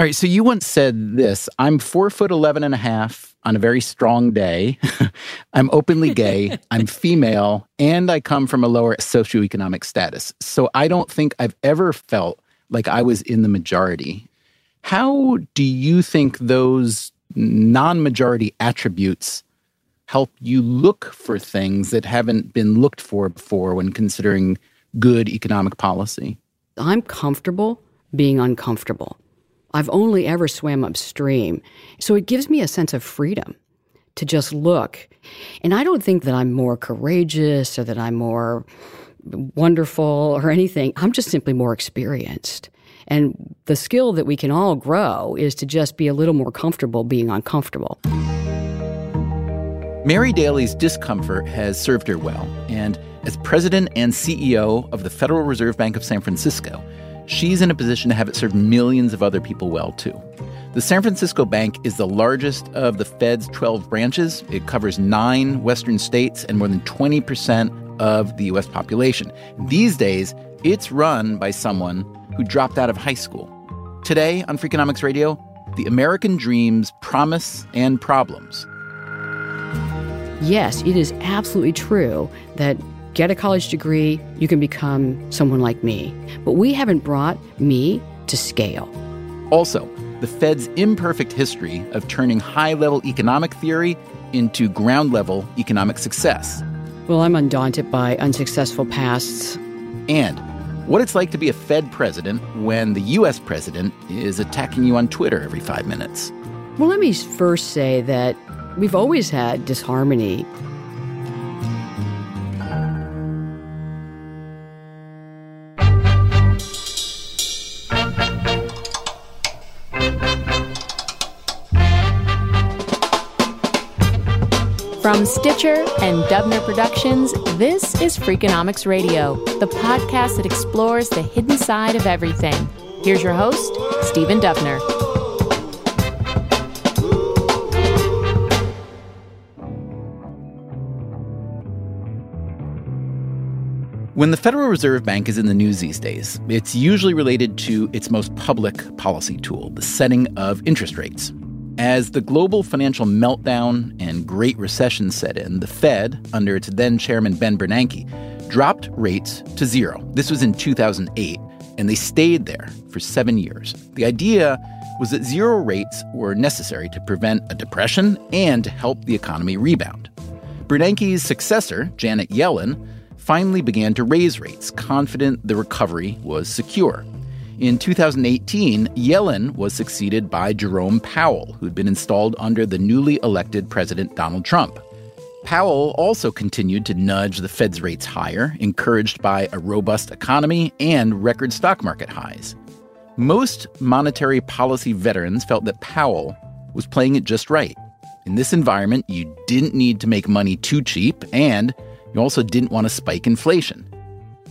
All right, so you once said this I'm four foot 11 and a half on a very strong day. I'm openly gay, I'm female, and I come from a lower socioeconomic status. So I don't think I've ever felt like I was in the majority. How do you think those non majority attributes help you look for things that haven't been looked for before when considering good economic policy? I'm comfortable being uncomfortable. I've only ever swam upstream. So it gives me a sense of freedom to just look. And I don't think that I'm more courageous or that I'm more wonderful or anything. I'm just simply more experienced. And the skill that we can all grow is to just be a little more comfortable being uncomfortable. Mary Daly's discomfort has served her well, and as president and CEO of the Federal Reserve Bank of San Francisco, she's in a position to have it serve millions of other people well, too. The San Francisco Bank is the largest of the Fed's 12 branches. It covers nine western states and more than 20% of the U.S. population. These days, it's run by someone who dropped out of high school. Today on Freakonomics Radio, the American Dream's promise and problems. Yes, it is absolutely true that get a college degree, you can become someone like me. But we haven't brought me to scale. Also, the Fed's imperfect history of turning high level economic theory into ground level economic success. Well, I'm undaunted by unsuccessful pasts. And what it's like to be a Fed president when the U.S. president is attacking you on Twitter every five minutes. Well, let me first say that we've always had disharmony. Stitcher and Dubner Productions, this is Freakonomics Radio, the podcast that explores the hidden side of everything. Here's your host, Stephen Dubner. When the Federal Reserve Bank is in the news these days, it's usually related to its most public policy tool, the setting of interest rates. As the global financial meltdown and Great Recession set in, the Fed, under its then chairman Ben Bernanke, dropped rates to zero. This was in 2008, and they stayed there for seven years. The idea was that zero rates were necessary to prevent a depression and to help the economy rebound. Bernanke's successor, Janet Yellen, finally began to raise rates, confident the recovery was secure. In 2018, Yellen was succeeded by Jerome Powell, who'd been installed under the newly elected President Donald Trump. Powell also continued to nudge the Fed's rates higher, encouraged by a robust economy and record stock market highs. Most monetary policy veterans felt that Powell was playing it just right. In this environment, you didn't need to make money too cheap, and you also didn't want to spike inflation.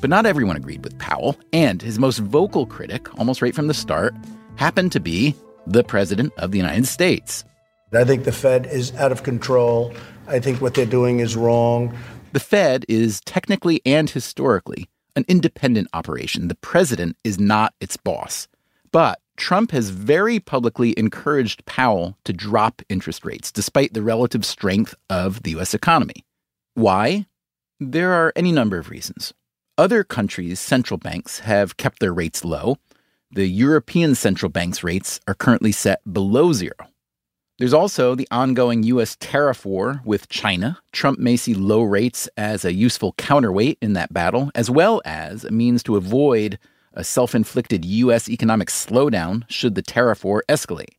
But not everyone agreed with Powell, and his most vocal critic, almost right from the start, happened to be the President of the United States. I think the Fed is out of control. I think what they're doing is wrong. The Fed is technically and historically an independent operation. The president is not its boss. But Trump has very publicly encouraged Powell to drop interest rates despite the relative strength of the U.S. economy. Why? There are any number of reasons. Other countries' central banks have kept their rates low. The European central bank's rates are currently set below zero. There's also the ongoing U.S. tariff war with China. Trump may see low rates as a useful counterweight in that battle, as well as a means to avoid a self inflicted U.S. economic slowdown should the tariff war escalate.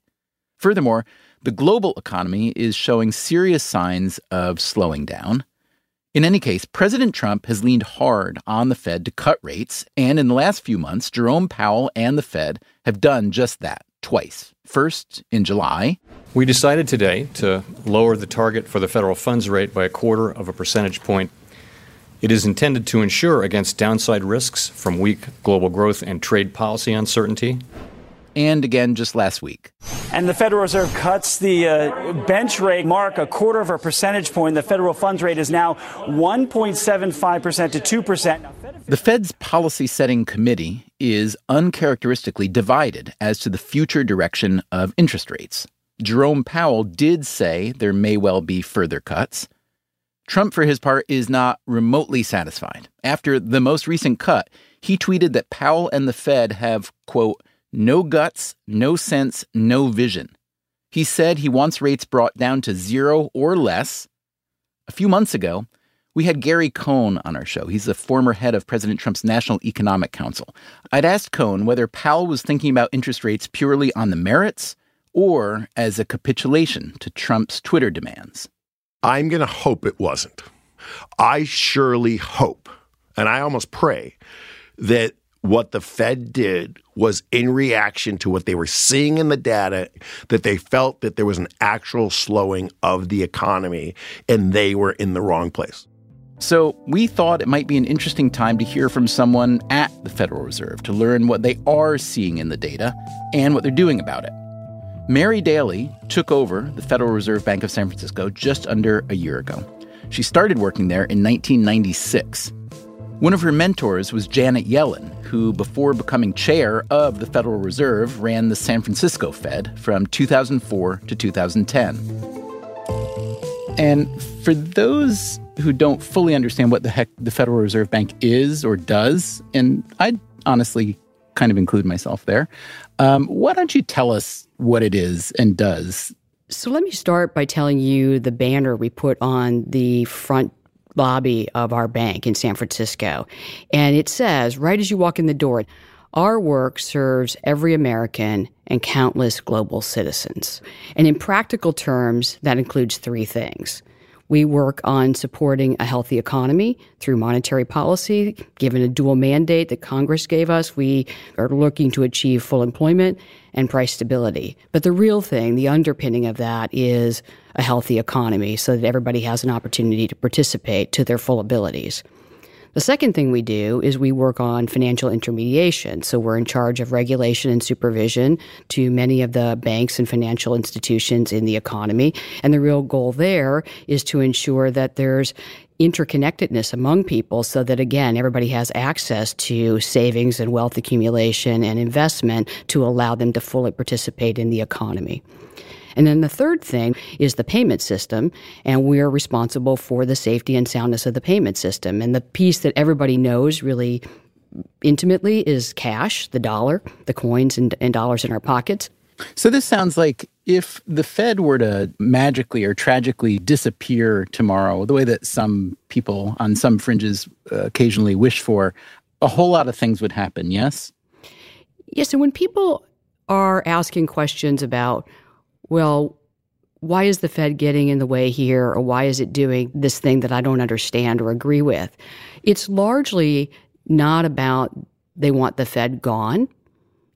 Furthermore, the global economy is showing serious signs of slowing down. In any case, President Trump has leaned hard on the Fed to cut rates, and in the last few months, Jerome Powell and the Fed have done just that twice. First, in July, we decided today to lower the target for the federal funds rate by a quarter of a percentage point. It is intended to ensure against downside risks from weak global growth and trade policy uncertainty and again just last week. And the Federal Reserve cuts the uh, bench rate mark a quarter of a percentage point. The federal funds rate is now 1.75% to 2%. The Fed's policy setting committee is uncharacteristically divided as to the future direction of interest rates. Jerome Powell did say there may well be further cuts. Trump, for his part, is not remotely satisfied. After the most recent cut, he tweeted that Powell and the Fed have, quote, no guts, no sense, no vision. He said he wants rates brought down to zero or less. A few months ago, we had Gary Cohn on our show. He's the former head of President Trump's National Economic Council. I'd asked Cohn whether Powell was thinking about interest rates purely on the merits or as a capitulation to Trump's Twitter demands. I'm going to hope it wasn't. I surely hope, and I almost pray, that what the Fed did was in reaction to what they were seeing in the data, that they felt that there was an actual slowing of the economy and they were in the wrong place. So we thought it might be an interesting time to hear from someone at the Federal Reserve to learn what they are seeing in the data and what they're doing about it. Mary Daly took over the Federal Reserve Bank of San Francisco just under a year ago. She started working there in 1996. One of her mentors was Janet Yellen, who, before becoming chair of the Federal Reserve, ran the San Francisco Fed from 2004 to 2010. And for those who don't fully understand what the heck the Federal Reserve Bank is or does, and I honestly kind of include myself there, um, why don't you tell us what it is and does? So let me start by telling you the banner we put on the front lobby of our bank in San Francisco. And it says, right as you walk in the door, our work serves every American and countless global citizens. And in practical terms, that includes three things. We work on supporting a healthy economy through monetary policy. Given a dual mandate that Congress gave us, we are looking to achieve full employment and price stability. But the real thing, the underpinning of that is a healthy economy so that everybody has an opportunity to participate to their full abilities. The second thing we do is we work on financial intermediation. So we're in charge of regulation and supervision to many of the banks and financial institutions in the economy. And the real goal there is to ensure that there's interconnectedness among people so that again everybody has access to savings and wealth accumulation and investment to allow them to fully participate in the economy. And then the third thing is the payment system, and we're responsible for the safety and soundness of the payment system. And the piece that everybody knows really intimately is cash, the dollar, the coins and, and dollars in our pockets. So this sounds like if the Fed were to magically or tragically disappear tomorrow, the way that some people on some fringes uh, occasionally wish for, a whole lot of things would happen, yes? Yes, and when people are asking questions about well, why is the Fed getting in the way here, or why is it doing this thing that I don't understand or agree with? It's largely not about they want the Fed gone.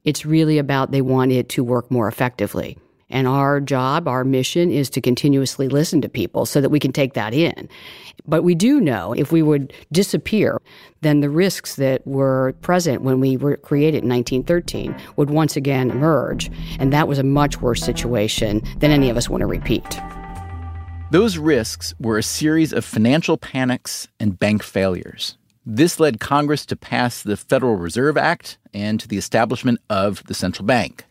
It's really about they want it to work more effectively. And our job, our mission is to continuously listen to people so that we can take that in. But we do know if we would disappear, then the risks that were present when we were created in 1913 would once again emerge. And that was a much worse situation than any of us want to repeat. Those risks were a series of financial panics and bank failures. This led Congress to pass the Federal Reserve Act and to the establishment of the central bank.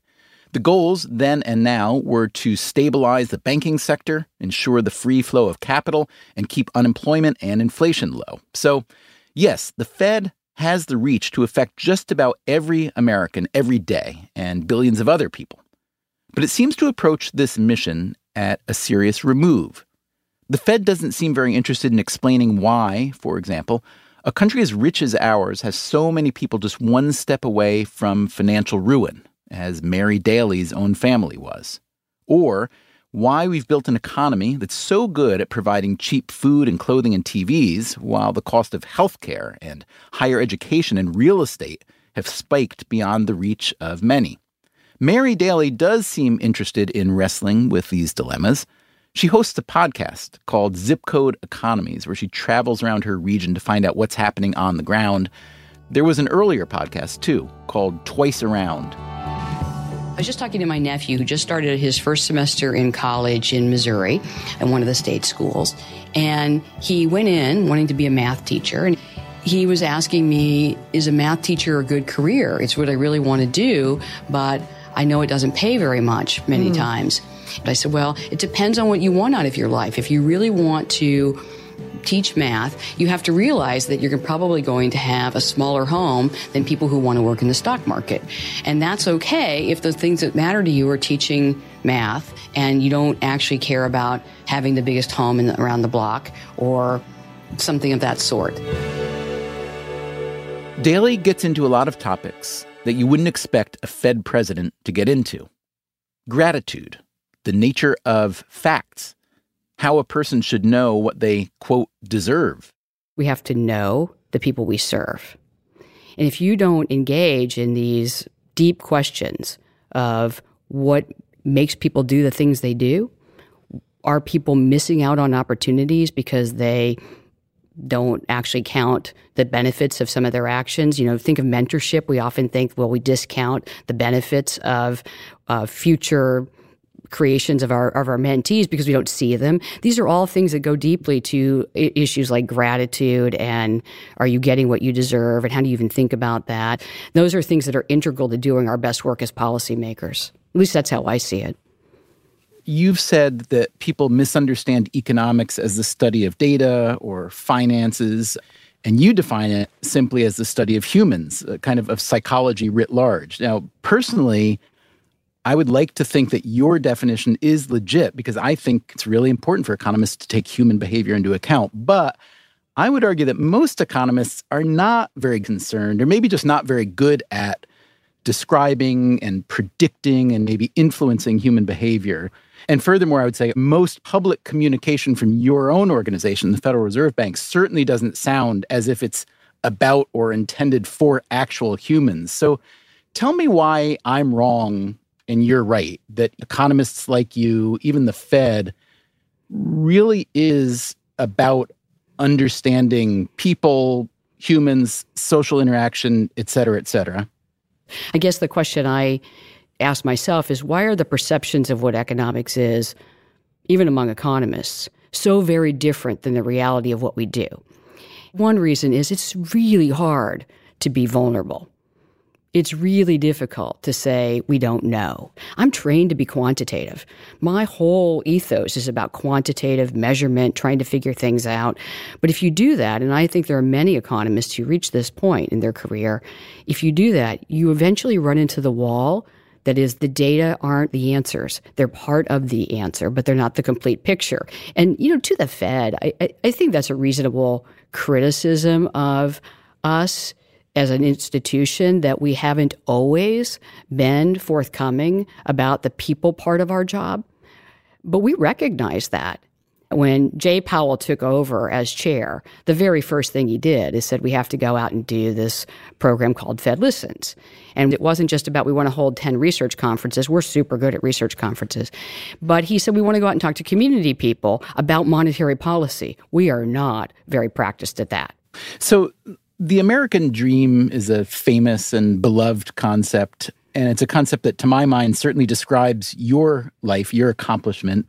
The goals then and now were to stabilize the banking sector, ensure the free flow of capital, and keep unemployment and inflation low. So, yes, the Fed has the reach to affect just about every American every day and billions of other people. But it seems to approach this mission at a serious remove. The Fed doesn't seem very interested in explaining why, for example, a country as rich as ours has so many people just one step away from financial ruin as Mary Daly's own family was, or why we've built an economy that's so good at providing cheap food and clothing and TVs, while the cost of healthcare and higher education and real estate have spiked beyond the reach of many. Mary Daly does seem interested in wrestling with these dilemmas. She hosts a podcast called Zip Code Economies, where she travels around her region to find out what's happening on the ground. There was an earlier podcast, too, called Twice Around. I was just talking to my nephew who just started his first semester in college in Missouri at one of the state schools. And he went in wanting to be a math teacher. And he was asking me, is a math teacher a good career? It's what I really want to do, but I know it doesn't pay very much many mm. times. I said, well, it depends on what you want out of your life. If you really want to teach math, you have to realize that you're probably going to have a smaller home than people who want to work in the stock market. And that's okay if the things that matter to you are teaching math and you don't actually care about having the biggest home the, around the block or something of that sort. Daly gets into a lot of topics that you wouldn't expect a Fed president to get into gratitude, the nature of facts, how a person should know what they, quote, deserve. We have to know the people we serve. And if you don't engage in these deep questions of what makes people do the things they do, are people missing out on opportunities because they don't actually count the benefits of some of their actions. You know, think of mentorship. We often think, well, we discount the benefits of uh, future creations of our of our mentees because we don't see them. These are all things that go deeply to issues like gratitude and are you getting what you deserve and how do you even think about that? Those are things that are integral to doing our best work as policymakers. At least that's how I see it. You've said that people misunderstand economics as the study of data or finances, and you define it simply as the study of humans, uh, kind of of psychology writ large. Now, personally, I would like to think that your definition is legit because I think it's really important for economists to take human behavior into account. But I would argue that most economists are not very concerned, or maybe just not very good at describing and predicting and maybe influencing human behavior. And furthermore, I would say most public communication from your own organization, the Federal Reserve Bank, certainly doesn't sound as if it's about or intended for actual humans. So tell me why I'm wrong and you're right that economists like you, even the Fed, really is about understanding people, humans, social interaction, et cetera, et cetera. I guess the question I ask myself is why are the perceptions of what economics is, even among economists, so very different than the reality of what we do? One reason is it's really hard to be vulnerable. It's really difficult to say we don't know. I'm trained to be quantitative. My whole ethos is about quantitative measurement, trying to figure things out. But if you do that, and I think there are many economists who reach this point in their career, if you do that, you eventually run into the wall that is, the data aren't the answers. They're part of the answer, but they're not the complete picture. And, you know, to the Fed, I, I, I think that's a reasonable criticism of us as an institution that we haven't always been forthcoming about the people part of our job. But we recognize that. When Jay Powell took over as chair, the very first thing he did is said, We have to go out and do this program called Fed Listens. And it wasn't just about we want to hold 10 research conferences. We're super good at research conferences. But he said, We want to go out and talk to community people about monetary policy. We are not very practiced at that. So the American dream is a famous and beloved concept, and it's a concept that, to my mind, certainly describes your life, your accomplishment.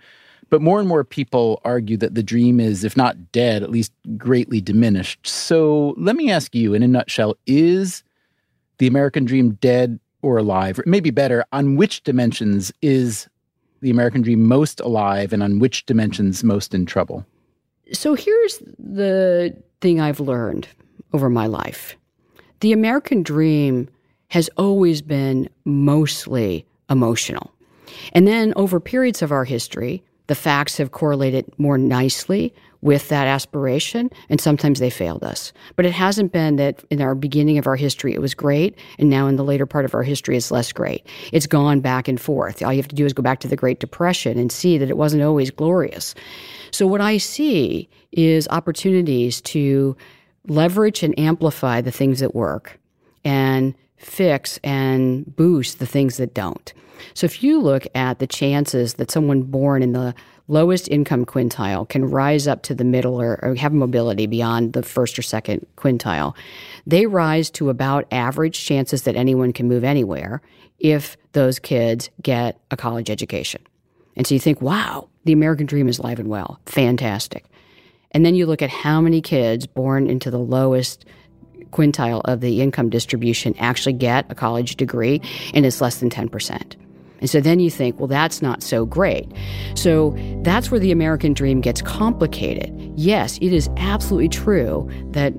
But more and more people argue that the dream is, if not dead, at least greatly diminished. So let me ask you, in a nutshell, is the American dream dead or alive? Or maybe better, on which dimensions is the American dream most alive and on which dimensions most in trouble? So here's the thing I've learned over my life. The American dream has always been mostly emotional. And then over periods of our history, the facts have correlated more nicely with that aspiration, and sometimes they failed us. But it hasn't been that in our beginning of our history it was great, and now in the later part of our history it's less great. It's gone back and forth. All you have to do is go back to the Great Depression and see that it wasn't always glorious. So, what I see is opportunities to leverage and amplify the things that work and fix and boost the things that don't. So if you look at the chances that someone born in the lowest income quintile can rise up to the middle or, or, have mobility beyond the first or second quintile, they rise to about average chances that anyone can move anywhere if those kids get a college education. And so you think, wow, the American dream is alive and well. Fantastic. And then you look at how many kids born into the lowest quintile of the income distribution actually get a college degree, and it's less than 10%. And so then you think, well, that's not so great. So that's where the American dream gets complicated. Yes, it is absolutely true that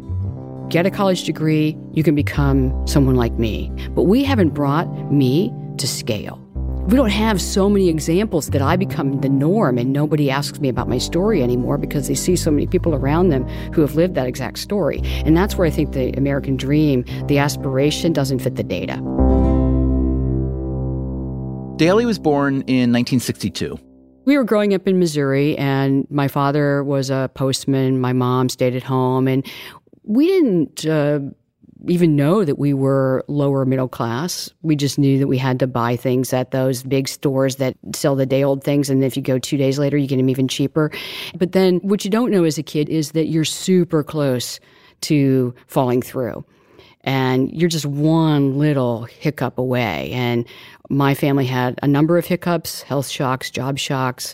get a college degree, you can become someone like me. But we haven't brought me to scale. We don't have so many examples that I become the norm and nobody asks me about my story anymore because they see so many people around them who have lived that exact story. And that's where I think the American dream, the aspiration, doesn't fit the data. Daly was born in 1962. We were growing up in Missouri, and my father was a postman. My mom stayed at home, and we didn't uh, even know that we were lower middle class. We just knew that we had to buy things at those big stores that sell the day old things. And if you go two days later, you get them even cheaper. But then what you don't know as a kid is that you're super close to falling through. And you're just one little hiccup away. And my family had a number of hiccups health shocks, job shocks,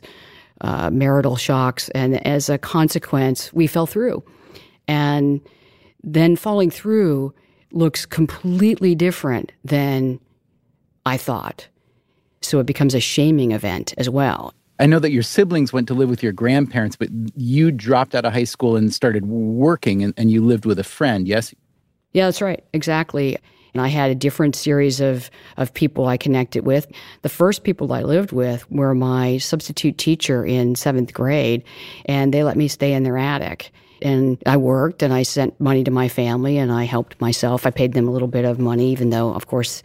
uh, marital shocks. And as a consequence, we fell through. And then falling through looks completely different than I thought. So it becomes a shaming event as well. I know that your siblings went to live with your grandparents, but you dropped out of high school and started working and, and you lived with a friend, yes? Yeah, that's right. Exactly. And I had a different series of, of people I connected with. The first people I lived with were my substitute teacher in seventh grade, and they let me stay in their attic and I worked and I sent money to my family and I helped myself. I paid them a little bit of money, even though, of course,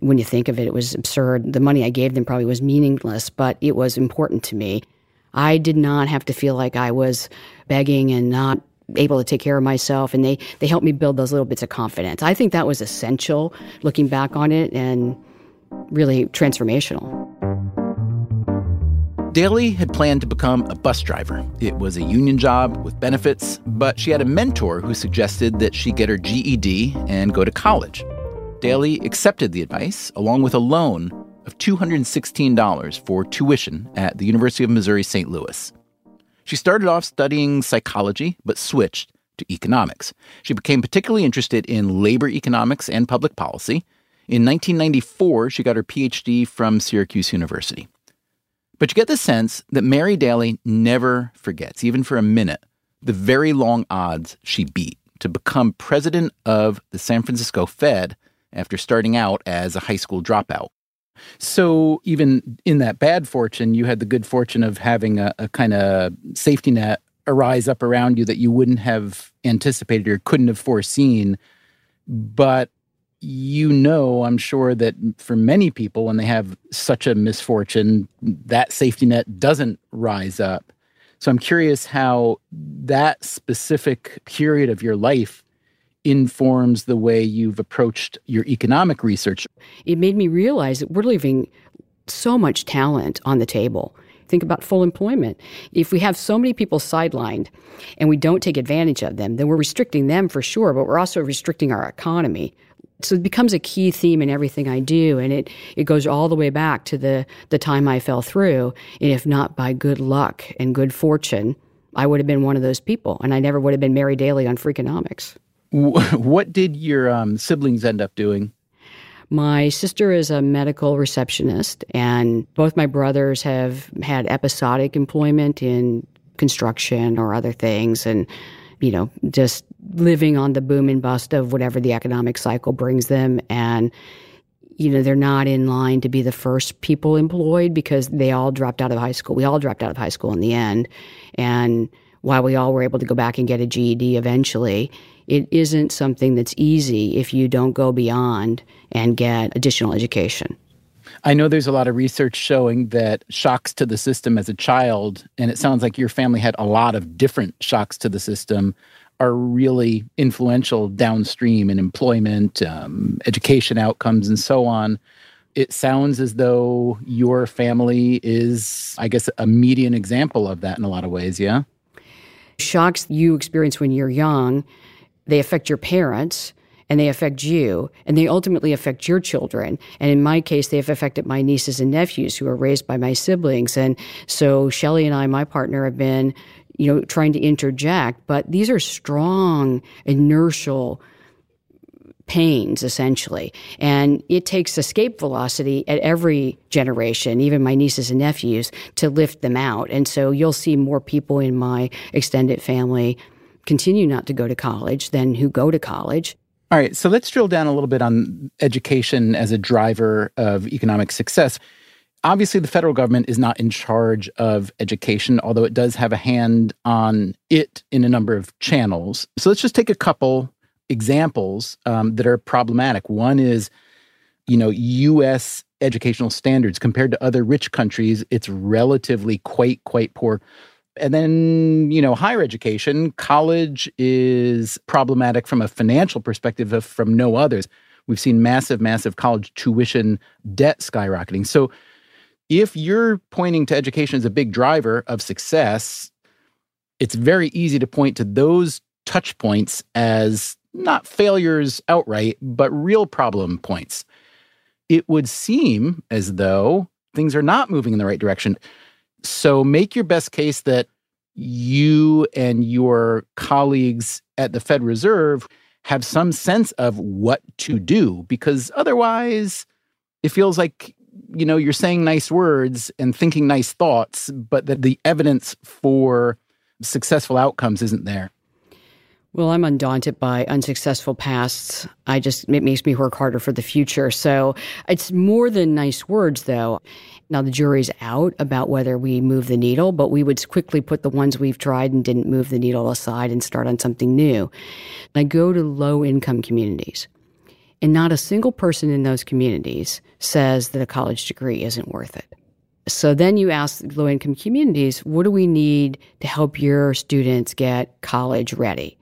when you think of it, it was absurd. The money I gave them probably was meaningless, but it was important to me. I did not have to feel like I was begging and not able to take care of myself and they they helped me build those little bits of confidence. I think that was essential looking back on it and really transformational. Daly had planned to become a bus driver. It was a union job with benefits, but she had a mentor who suggested that she get her GED and go to college. Daly accepted the advice, along with a loan of $216 for tuition at the University of Missouri St. Louis. She started off studying psychology, but switched to economics. She became particularly interested in labor economics and public policy. In 1994, she got her PhD from Syracuse University. But you get the sense that Mary Daly never forgets, even for a minute, the very long odds she beat to become president of the San Francisco Fed after starting out as a high school dropout. So, even in that bad fortune, you had the good fortune of having a, a kind of safety net arise up around you that you wouldn't have anticipated or couldn't have foreseen. But you know, I'm sure that for many people, when they have such a misfortune, that safety net doesn't rise up. So I'm curious how that specific period of your life informs the way you've approached your economic research. It made me realize that we're leaving so much talent on the table. Think about full employment. If we have so many people sidelined and we don't take advantage of them, then we're restricting them for sure, but we're also restricting our economy. So it becomes a key theme in everything I do, and it, it goes all the way back to the, the time I fell through. And if not by good luck and good fortune, I would have been one of those people, and I never would have been Mary Daly on Freakonomics. What did your um, siblings end up doing? My sister is a medical receptionist, and both my brothers have had episodic employment in construction or other things. And you know, just living on the boom and bust of whatever the economic cycle brings them. And, you know, they're not in line to be the first people employed because they all dropped out of high school. We all dropped out of high school in the end. And while we all were able to go back and get a GED eventually, it isn't something that's easy if you don't go beyond and get additional education. I know there's a lot of research showing that shocks to the system as a child, and it sounds like your family had a lot of different shocks to the system, are really influential downstream in employment, um, education outcomes, and so on. It sounds as though your family is, I guess, a median example of that in a lot of ways, yeah? Shocks you experience when you're young, they affect your parents and they affect you and they ultimately affect your children. And in my case, they've affected my nieces and nephews who are raised by my siblings. And so Shelly and I, my partner, have been, you know, trying to interject, but these are strong, inertial pains essentially. And it takes escape velocity at every generation even my nieces and nephews to lift them out. And so you'll see more people in my extended family continue not to go to college than who go to college. All right so let's drill down a little bit on education as a driver of economic success obviously the federal government is not in charge of education although it does have a hand on it in a number of channels so let's just take a couple examples um, that are problematic. One is, you know, U.S. educational standards compared to other rich countries. It's relatively quite quite poor. And then, you know, higher education, college is problematic from a financial perspective from no others. We've seen massive, massive college tuition debt skyrocketing. So, if you're pointing to education as a big driver of success, it's very easy to point to those touch points as not failures outright, but real problem points. It would seem as though things are not moving in the right direction. So make your best case that you and your colleagues at the Fed Reserve have some sense of what to do, because otherwise it feels like you know you're saying nice words and thinking nice thoughts but that the evidence for successful outcomes isn't there well, I'm undaunted by unsuccessful pasts. I just, it makes me work harder for the future. So it's more than nice words, though. Now, the jury's out about whether we move the needle, but we would quickly put the ones we've tried and didn't move the needle aside and start on something new. I go to low income communities, and not a single person in those communities says that a college degree isn't worth it. So then you ask low income communities, what do we need to help your students get college ready?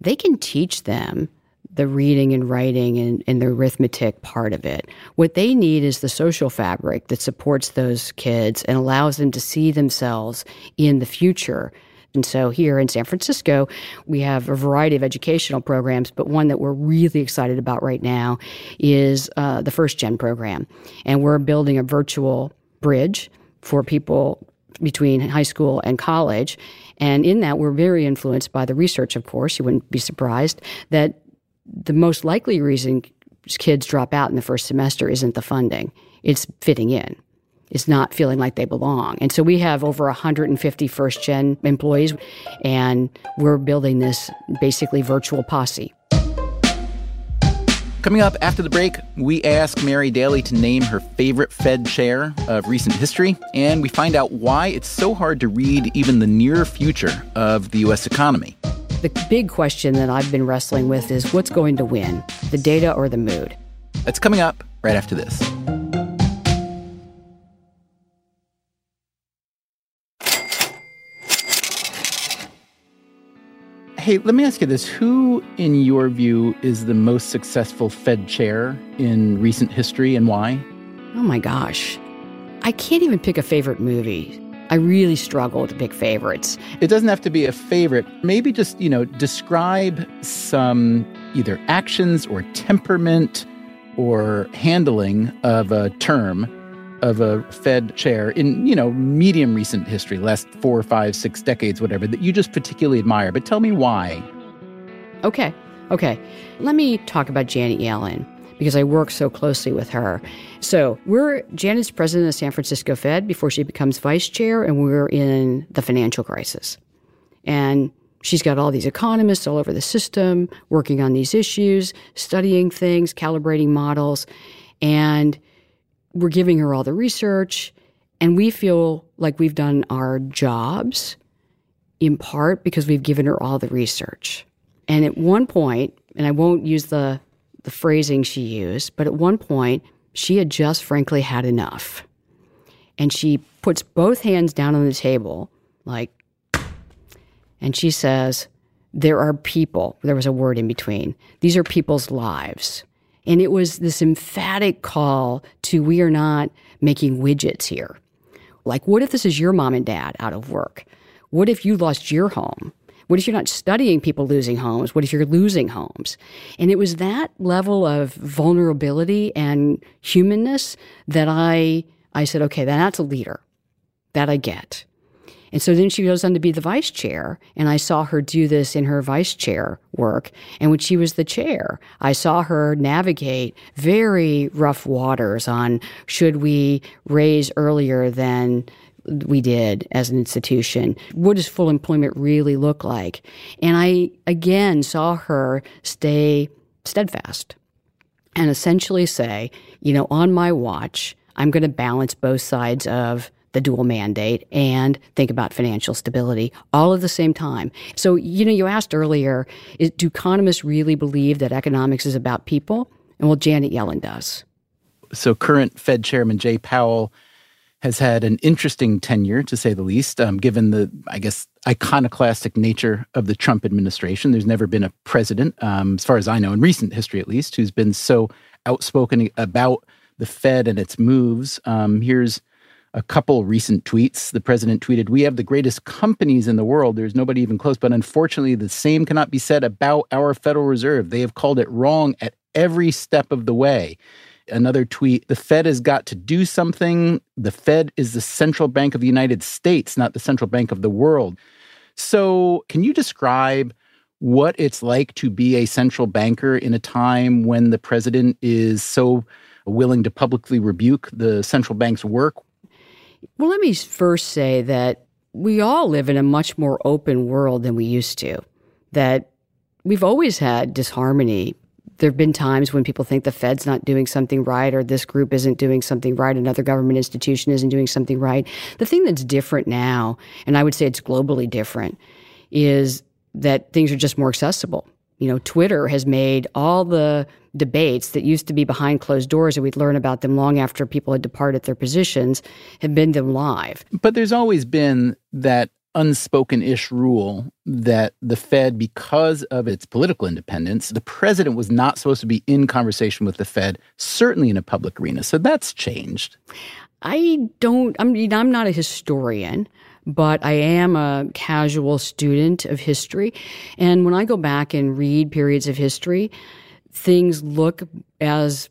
they can teach them the reading and writing and, and the arithmetic part of it. What they need is the social fabric that supports those kids and allows them to see themselves in the future. And so here in San Francisco, we have a variety of educational programs, but one that we're really excited about right now is uh, the First Gen program. And we're building a virtual bridge for people between high school and college. And in that, we're very influenced by the research, of course. You wouldn't be surprised that the most likely reason kids drop out in the first semester isn't the funding, it's fitting in. It's not feeling like they belong. And so we have over 150 first gen employees, and we're building this basically virtual posse. Coming up after the break, we ask Mary Daly to name her favorite Fed chair of recent history, and we find out why it's so hard to read even the near future of the U.S. economy. The big question that I've been wrestling with is what's going to win, the data or the mood? That's coming up right after this. Hey, let me ask you this. Who, in your view, is the most successful Fed chair in recent history and why? Oh my gosh. I can't even pick a favorite movie. I really struggle to pick favorites. It doesn't have to be a favorite. Maybe just, you know, describe some either actions or temperament or handling of a term of a Fed chair in, you know, medium recent history, last four, five, six decades, whatever, that you just particularly admire. But tell me why. Okay. Okay. Let me talk about Janet Yellen because I work so closely with her. So we're Janet's president of the San Francisco Fed before she becomes vice chair, and we're in the financial crisis. And she's got all these economists all over the system working on these issues, studying things, calibrating models. And we're giving her all the research, and we feel like we've done our jobs in part because we've given her all the research. And at one point, and I won't use the, the phrasing she used, but at one point, she had just frankly had enough. And she puts both hands down on the table, like, and she says, There are people, there was a word in between, these are people's lives. And it was this emphatic call to we are not making widgets here. Like, what if this is your mom and dad out of work? What if you lost your home? What if you're not studying people losing homes? What if you're losing homes? And it was that level of vulnerability and humanness that I, I said, okay, that's a leader. That I get. And so then she goes on to be the vice chair. And I saw her do this in her vice chair work. And when she was the chair, I saw her navigate very rough waters on should we raise earlier than we did as an institution. What does full employment really look like? And I again saw her stay steadfast and essentially say, you know, on my watch, I'm going to balance both sides of the dual mandate and think about financial stability all at the same time. So, you know, you asked earlier, is, do economists really believe that economics is about people? And well, Janet Yellen does. So, current Fed Chairman Jay Powell has had an interesting tenure, to say the least, um, given the, I guess, iconoclastic nature of the Trump administration. There's never been a president, um, as far as I know, in recent history at least, who's been so outspoken about the Fed and its moves. Um, here's a couple recent tweets. The president tweeted, We have the greatest companies in the world. There's nobody even close. But unfortunately, the same cannot be said about our Federal Reserve. They have called it wrong at every step of the way another tweet the Fed has got to do something. The Fed is the central bank of the United States, not the central bank of the world. So, can you describe what it's like to be a central banker in a time when the president is so willing to publicly rebuke the central bank's work? Well, let me first say that we all live in a much more open world than we used to. That we've always had disharmony there have been times when people think the Fed's not doing something right or this group isn't doing something right, another government institution isn't doing something right. The thing that's different now, and I would say it's globally different, is that things are just more accessible. You know, Twitter has made all the debates that used to be behind closed doors and we'd learn about them long after people had departed their positions have been them live. But there's always been that unspoken ish rule that the Fed, because of its political independence, the president was not supposed to be in conversation with the Fed, certainly in a public arena. So that's changed. I don't, I mean, I'm not a historian, but I am a casual student of history. And when I go back and read periods of history, things look as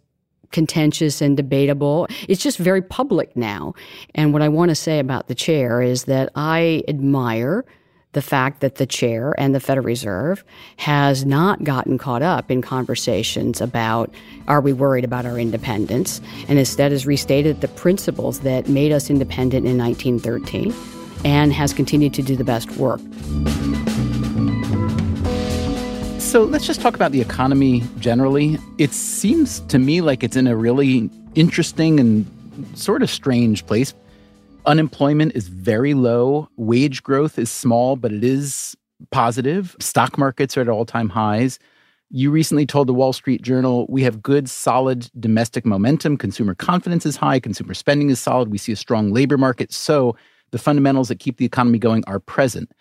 contentious and debatable. It's just very public now. And what I want to say about the chair is that I admire the fact that the chair and the Federal Reserve has not gotten caught up in conversations about are we worried about our independence and instead has restated the principles that made us independent in 1913 and has continued to do the best work. So let's just talk about the economy generally. It seems to me like it's in a really interesting and sort of strange place. Unemployment is very low, wage growth is small, but it is positive. Stock markets are at all time highs. You recently told the Wall Street Journal we have good, solid domestic momentum. Consumer confidence is high, consumer spending is solid. We see a strong labor market. So the fundamentals that keep the economy going are present.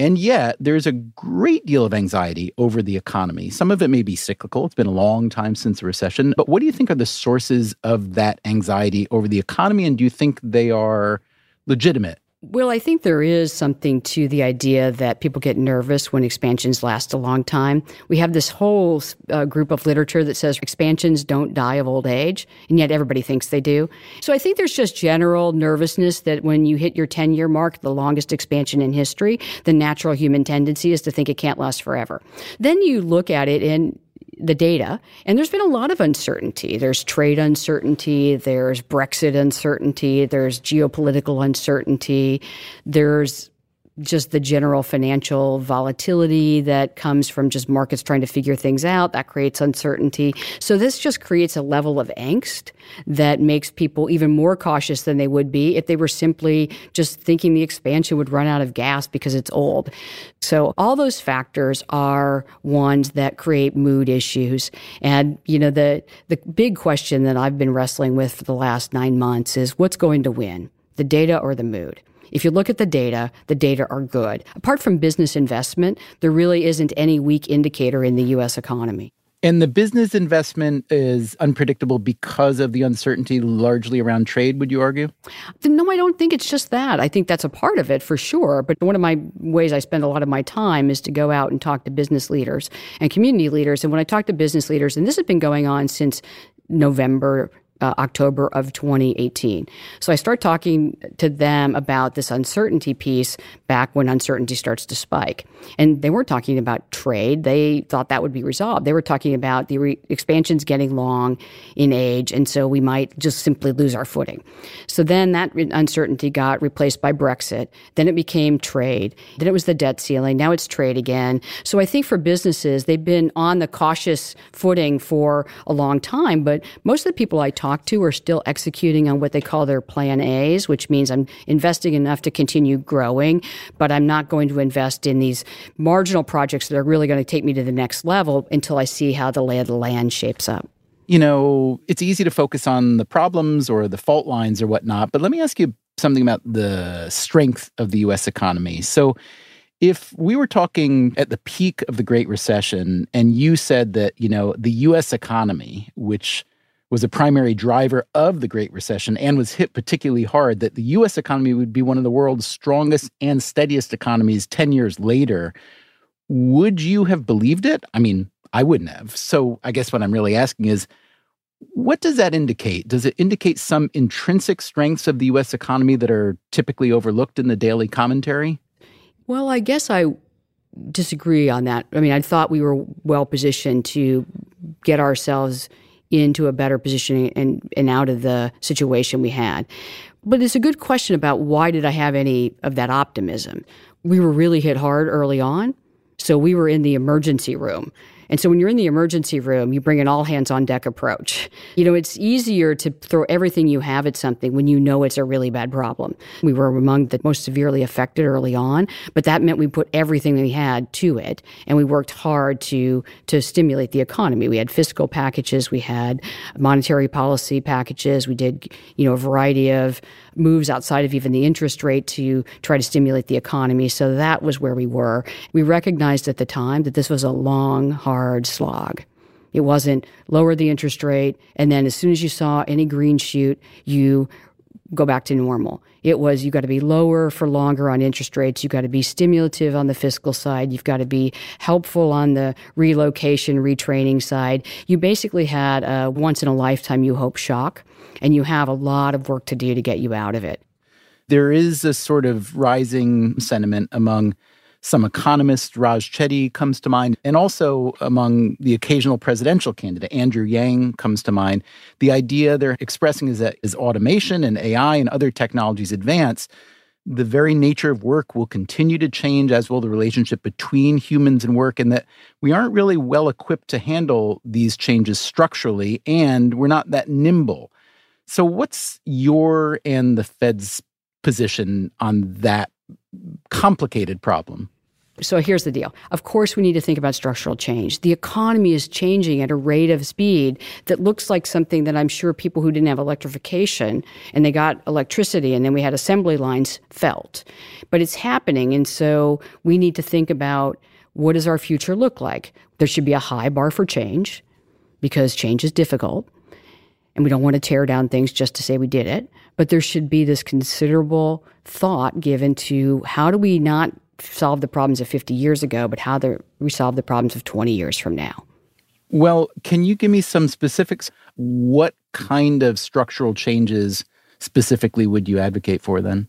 And yet, there's a great deal of anxiety over the economy. Some of it may be cyclical. It's been a long time since the recession. But what do you think are the sources of that anxiety over the economy? And do you think they are legitimate? Well, I think there is something to the idea that people get nervous when expansions last a long time. We have this whole uh, group of literature that says expansions don't die of old age, and yet everybody thinks they do. So I think there's just general nervousness that when you hit your 10 year mark, the longest expansion in history, the natural human tendency is to think it can't last forever. Then you look at it and the data, and there's been a lot of uncertainty. There's trade uncertainty, there's Brexit uncertainty, there's geopolitical uncertainty, there's just the general financial volatility that comes from just markets trying to figure things out. That creates uncertainty. So this just creates a level of angst that makes people even more cautious than they would be if they were simply just thinking the expansion would run out of gas because it's old. So all those factors are ones that create mood issues. And, you know, the, the big question that I've been wrestling with for the last nine months is what's going to win? The data or the mood? If you look at the data, the data are good. Apart from business investment, there really isn't any weak indicator in the U.S. economy. And the business investment is unpredictable because of the uncertainty largely around trade, would you argue? No, I don't think it's just that. I think that's a part of it for sure. But one of my ways I spend a lot of my time is to go out and talk to business leaders and community leaders. And when I talk to business leaders, and this has been going on since November uh, October of 2018. So I start talking to them about this uncertainty piece back when uncertainty starts to spike. And they weren't talking about trade. They thought that would be resolved. They were talking about the re- expansions getting long in age, and so we might just simply lose our footing. So then that uncertainty got replaced by Brexit. Then it became trade. Then it was the debt ceiling. Now it's trade again. So I think for businesses, they've been on the cautious footing for a long time. But most of the people I talk to are still executing on what they call their plan A's, which means I'm investing enough to continue growing, but I'm not going to invest in these marginal projects that are really going to take me to the next level until I see how the lay of the land shapes up. You know, it's easy to focus on the problems or the fault lines or whatnot, but let me ask you something about the strength of the US economy. So, if we were talking at the peak of the Great Recession and you said that, you know, the US economy, which was a primary driver of the Great Recession and was hit particularly hard, that the US economy would be one of the world's strongest and steadiest economies 10 years later, would you have believed it? I mean, I wouldn't have. So I guess what I'm really asking is, what does that indicate? Does it indicate some intrinsic strengths of the US economy that are typically overlooked in the daily commentary? Well, I guess I disagree on that. I mean, I thought we were well positioned to get ourselves into a better position and, and out of the situation we had. But it's a good question about why did I have any of that optimism? We were really hit hard early on. So we were in the emergency room. And so when you're in the emergency room, you bring an all hands on deck approach. You know, it's easier to throw everything you have at something when you know it's a really bad problem. We were among the most severely affected early on, but that meant we put everything we had to it and we worked hard to to stimulate the economy. We had fiscal packages, we had monetary policy packages, we did, you know, a variety of moves outside of even the interest rate to try to stimulate the economy. So that was where we were. We recognized at the time that this was a long, hard slog. It wasn't lower the interest rate, and then as soon as you saw any green shoot, you go back to normal. It was you got to be lower for longer on interest rates. You got to be stimulative on the fiscal side. You've got to be helpful on the relocation, retraining side. You basically had a once in a lifetime, you hope, shock and you have a lot of work to do to get you out of it. There is a sort of rising sentiment among some economists, Raj Chetty comes to mind, and also among the occasional presidential candidate, Andrew Yang comes to mind. The idea they're expressing is that as automation and AI and other technologies advance, the very nature of work will continue to change, as will the relationship between humans and work, and that we aren't really well equipped to handle these changes structurally, and we're not that nimble. So, what's your and the Fed's position on that complicated problem? So here's the deal. Of course, we need to think about structural change. The economy is changing at a rate of speed that looks like something that I'm sure people who didn't have electrification and they got electricity and then we had assembly lines felt. But it's happening. And so we need to think about what does our future look like? There should be a high bar for change because change is difficult and we don't want to tear down things just to say we did it. But there should be this considerable thought given to how do we not solve the problems of 50 years ago, but how do we solve the problems of 20 years from now? Well, can you give me some specifics? What kind of structural changes specifically would you advocate for then?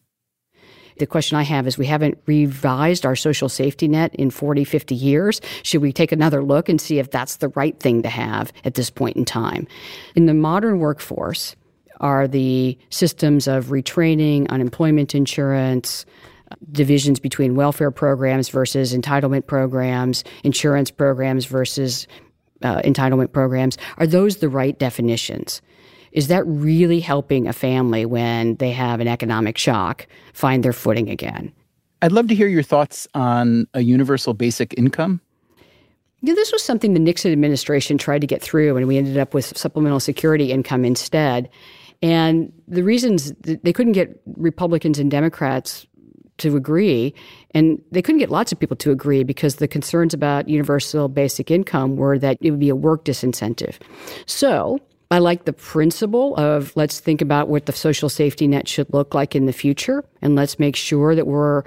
The question I have is we haven't revised our social safety net in 40, 50 years. Should we take another look and see if that's the right thing to have at this point in time? In the modern workforce are the systems of retraining, unemployment insurance, divisions between welfare programs versus entitlement programs, insurance programs versus uh, entitlement programs. Are those the right definitions? Is that really helping a family when they have an economic shock find their footing again? I'd love to hear your thoughts on a universal basic income. Yeah, this was something the Nixon administration tried to get through, and we ended up with supplemental security income instead. And the reasons they couldn't get Republicans and Democrats to agree, and they couldn't get lots of people to agree because the concerns about universal basic income were that it would be a work disincentive. So I like the principle of let's think about what the social safety net should look like in the future and let's make sure that we're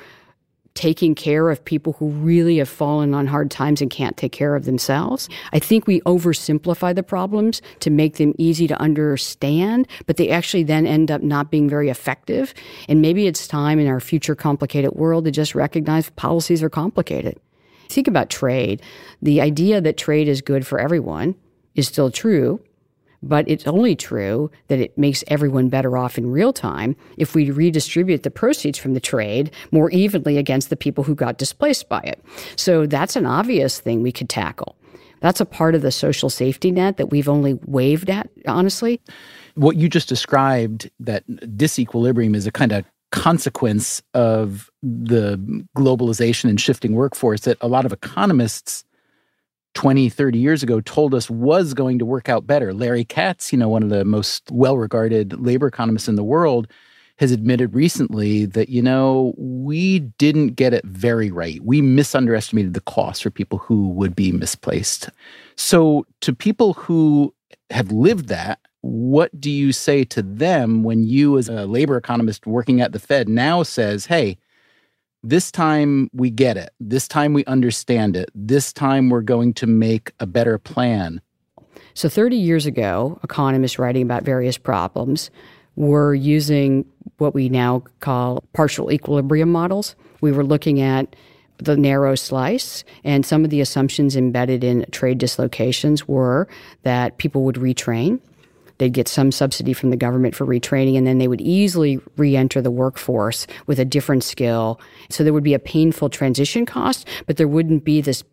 taking care of people who really have fallen on hard times and can't take care of themselves. I think we oversimplify the problems to make them easy to understand, but they actually then end up not being very effective. And maybe it's time in our future complicated world to just recognize policies are complicated. Think about trade. The idea that trade is good for everyone is still true, but it's only true that it makes everyone better off in real time if we redistribute the proceeds from the trade more evenly against the people who got displaced by it. So that's an obvious thing we could tackle. That's a part of the social safety net that we've only waved at, honestly. What you just described, that disequilibrium, is a kind of consequence of the globalization and shifting workforce that a lot of economists 20, 30 years ago told us was going to work out better. Larry Katz, you know, one of the most well regarded labor economists in the world, has admitted recently that, you know, we didn't get it very right. We misunderestimated the cost for people who would be misplaced. So, to people who have lived that, what do you say to them when you, as a labor economist working at the Fed, now says, hey, this time we get it. This time we understand it. This time we're going to make a better plan. So, 30 years ago, economists writing about various problems were using what we now call partial equilibrium models. We were looking at the narrow slice, and some of the assumptions embedded in trade dislocations were that people would retrain They'd get some subsidy from the government for retraining, and then they would easily re enter the workforce with a different skill. So there would be a painful transition cost, but there wouldn't be this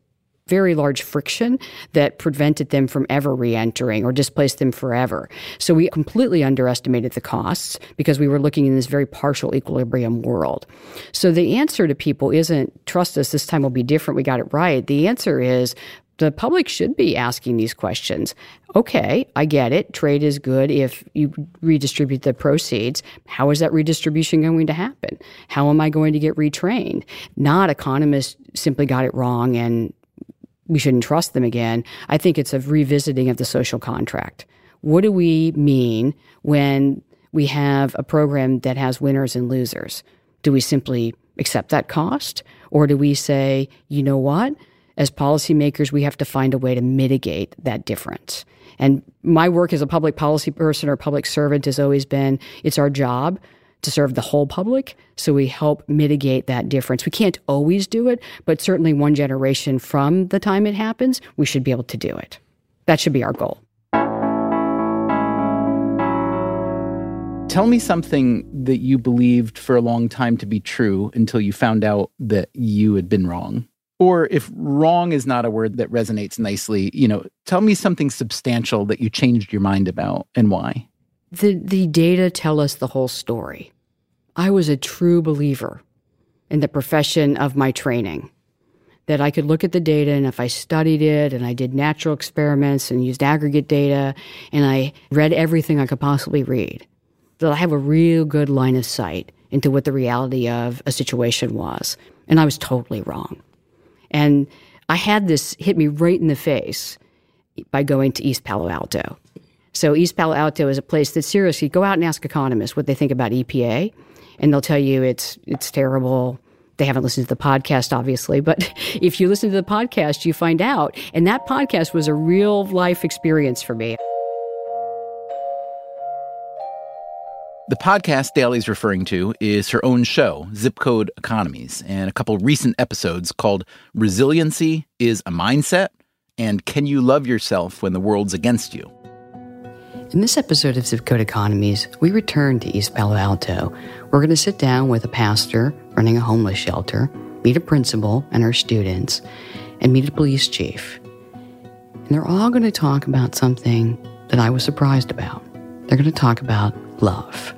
very large friction that prevented them from ever re-entering or displaced them forever. So we completely underestimated the costs because we were looking in this very partial equilibrium world. So the answer to people isn't trust us this time will be different we got it right. The answer is the public should be asking these questions. Okay, I get it. Trade is good if you redistribute the proceeds. How is that redistribution going to happen? How am I going to get retrained? Not economists simply got it wrong and we shouldn't trust them again. I think it's a revisiting of the social contract. What do we mean when we have a program that has winners and losers? Do we simply accept that cost? Or do we say, you know what? As policymakers, we have to find a way to mitigate that difference. And my work as a public policy person or public servant has always been it's our job to serve the whole public. So we help mitigate that difference. We can't always do it, but certainly one generation from the time it happens, we should be able to do it. That should be our goal. Tell me something that you believed for a long time to be true until you found out that you had been wrong or if wrong is not a word that resonates nicely, you know, tell me something substantial that you changed your mind about and why. The the data tell us the whole story. I was a true believer in the profession of my training. That I could look at the data and if I studied it and I did natural experiments and used aggregate data and I read everything I could possibly read, that I have a real good line of sight into what the reality of a situation was. And I was totally wrong. And I had this hit me right in the face by going to East Palo Alto. So East Palo Alto is a place that seriously go out and ask economists what they think about EPA, and they'll tell you it's it's terrible. They haven't listened to the podcast, obviously, but if you listen to the podcast, you find out. And that podcast was a real life experience for me. The podcast Daly's referring to is her own show, Zip Code Economies, and a couple recent episodes called Resiliency is a Mindset and Can You Love Yourself When the World's Against You? In this episode of Zip Code Economies, we return to East Palo Alto. We're going to sit down with a pastor running a homeless shelter, meet a principal and her students, and meet a police chief. And they're all going to talk about something that I was surprised about. They're going to talk about love.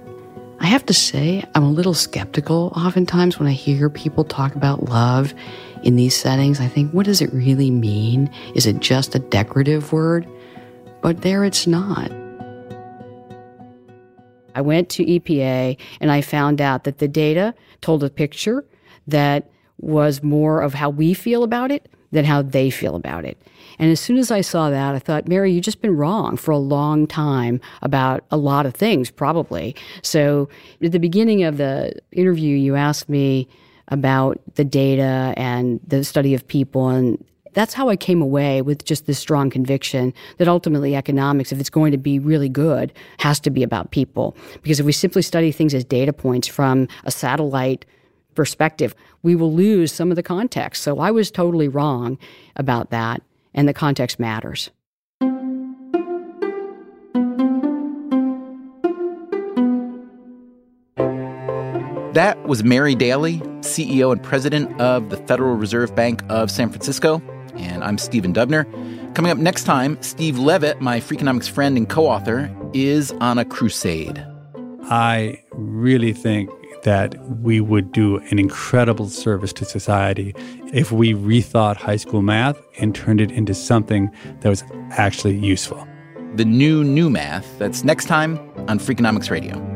I have to say, I'm a little skeptical oftentimes when I hear people talk about love in these settings. I think, what does it really mean? Is it just a decorative word? But there it's not. I went to EPA and I found out that the data told a picture that was more of how we feel about it than how they feel about it. And as soon as I saw that, I thought, Mary, you've just been wrong for a long time about a lot of things, probably. So at the beginning of the interview, you asked me about the data and the study of people and that's how I came away with just this strong conviction that ultimately economics, if it's going to be really good, has to be about people. Because if we simply study things as data points from a satellite perspective, we will lose some of the context. So I was totally wrong about that, and the context matters. That was Mary Daly, CEO and president of the Federal Reserve Bank of San Francisco. And I'm Stephen Dubner. Coming up next time, Steve Levitt, my Freakonomics friend and co author, is on a crusade. I really think that we would do an incredible service to society if we rethought high school math and turned it into something that was actually useful. The new new math. That's next time on Freakonomics Radio.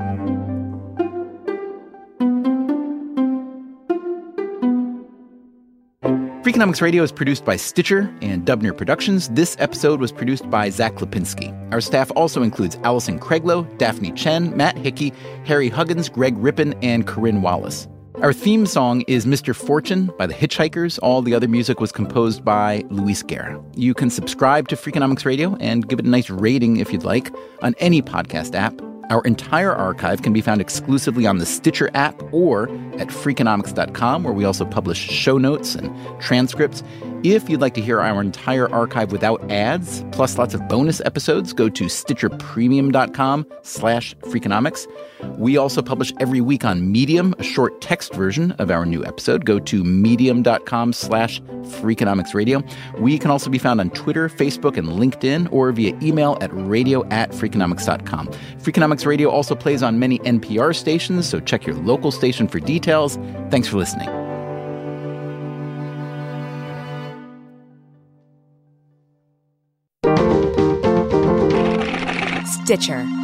Freakonomics Radio is produced by Stitcher and Dubner Productions. This episode was produced by Zack Lapinski. Our staff also includes Alison Craiglow, Daphne Chen, Matt Hickey, Harry Huggins, Greg Rippin, and Corinne Wallace. Our theme song is Mr. Fortune by the Hitchhikers. All the other music was composed by Luis Guerra. You can subscribe to Freakonomics Radio and give it a nice rating if you'd like on any podcast app. Our entire archive can be found exclusively on the Stitcher app or at Freakonomics.com, where we also publish show notes and transcripts. If you'd like to hear our entire archive without ads, plus lots of bonus episodes, go to StitcherPremium.com slash Freakonomics. We also publish every week on Medium, a short text version of our new episode. Go to Medium.com slash Freakonomics Radio. We can also be found on Twitter, Facebook, and LinkedIn, or via email at radio at Freakonomics.com. Freakonomics Radio also plays on many NPR stations, so check your local station for details. Thanks for listening. Stitcher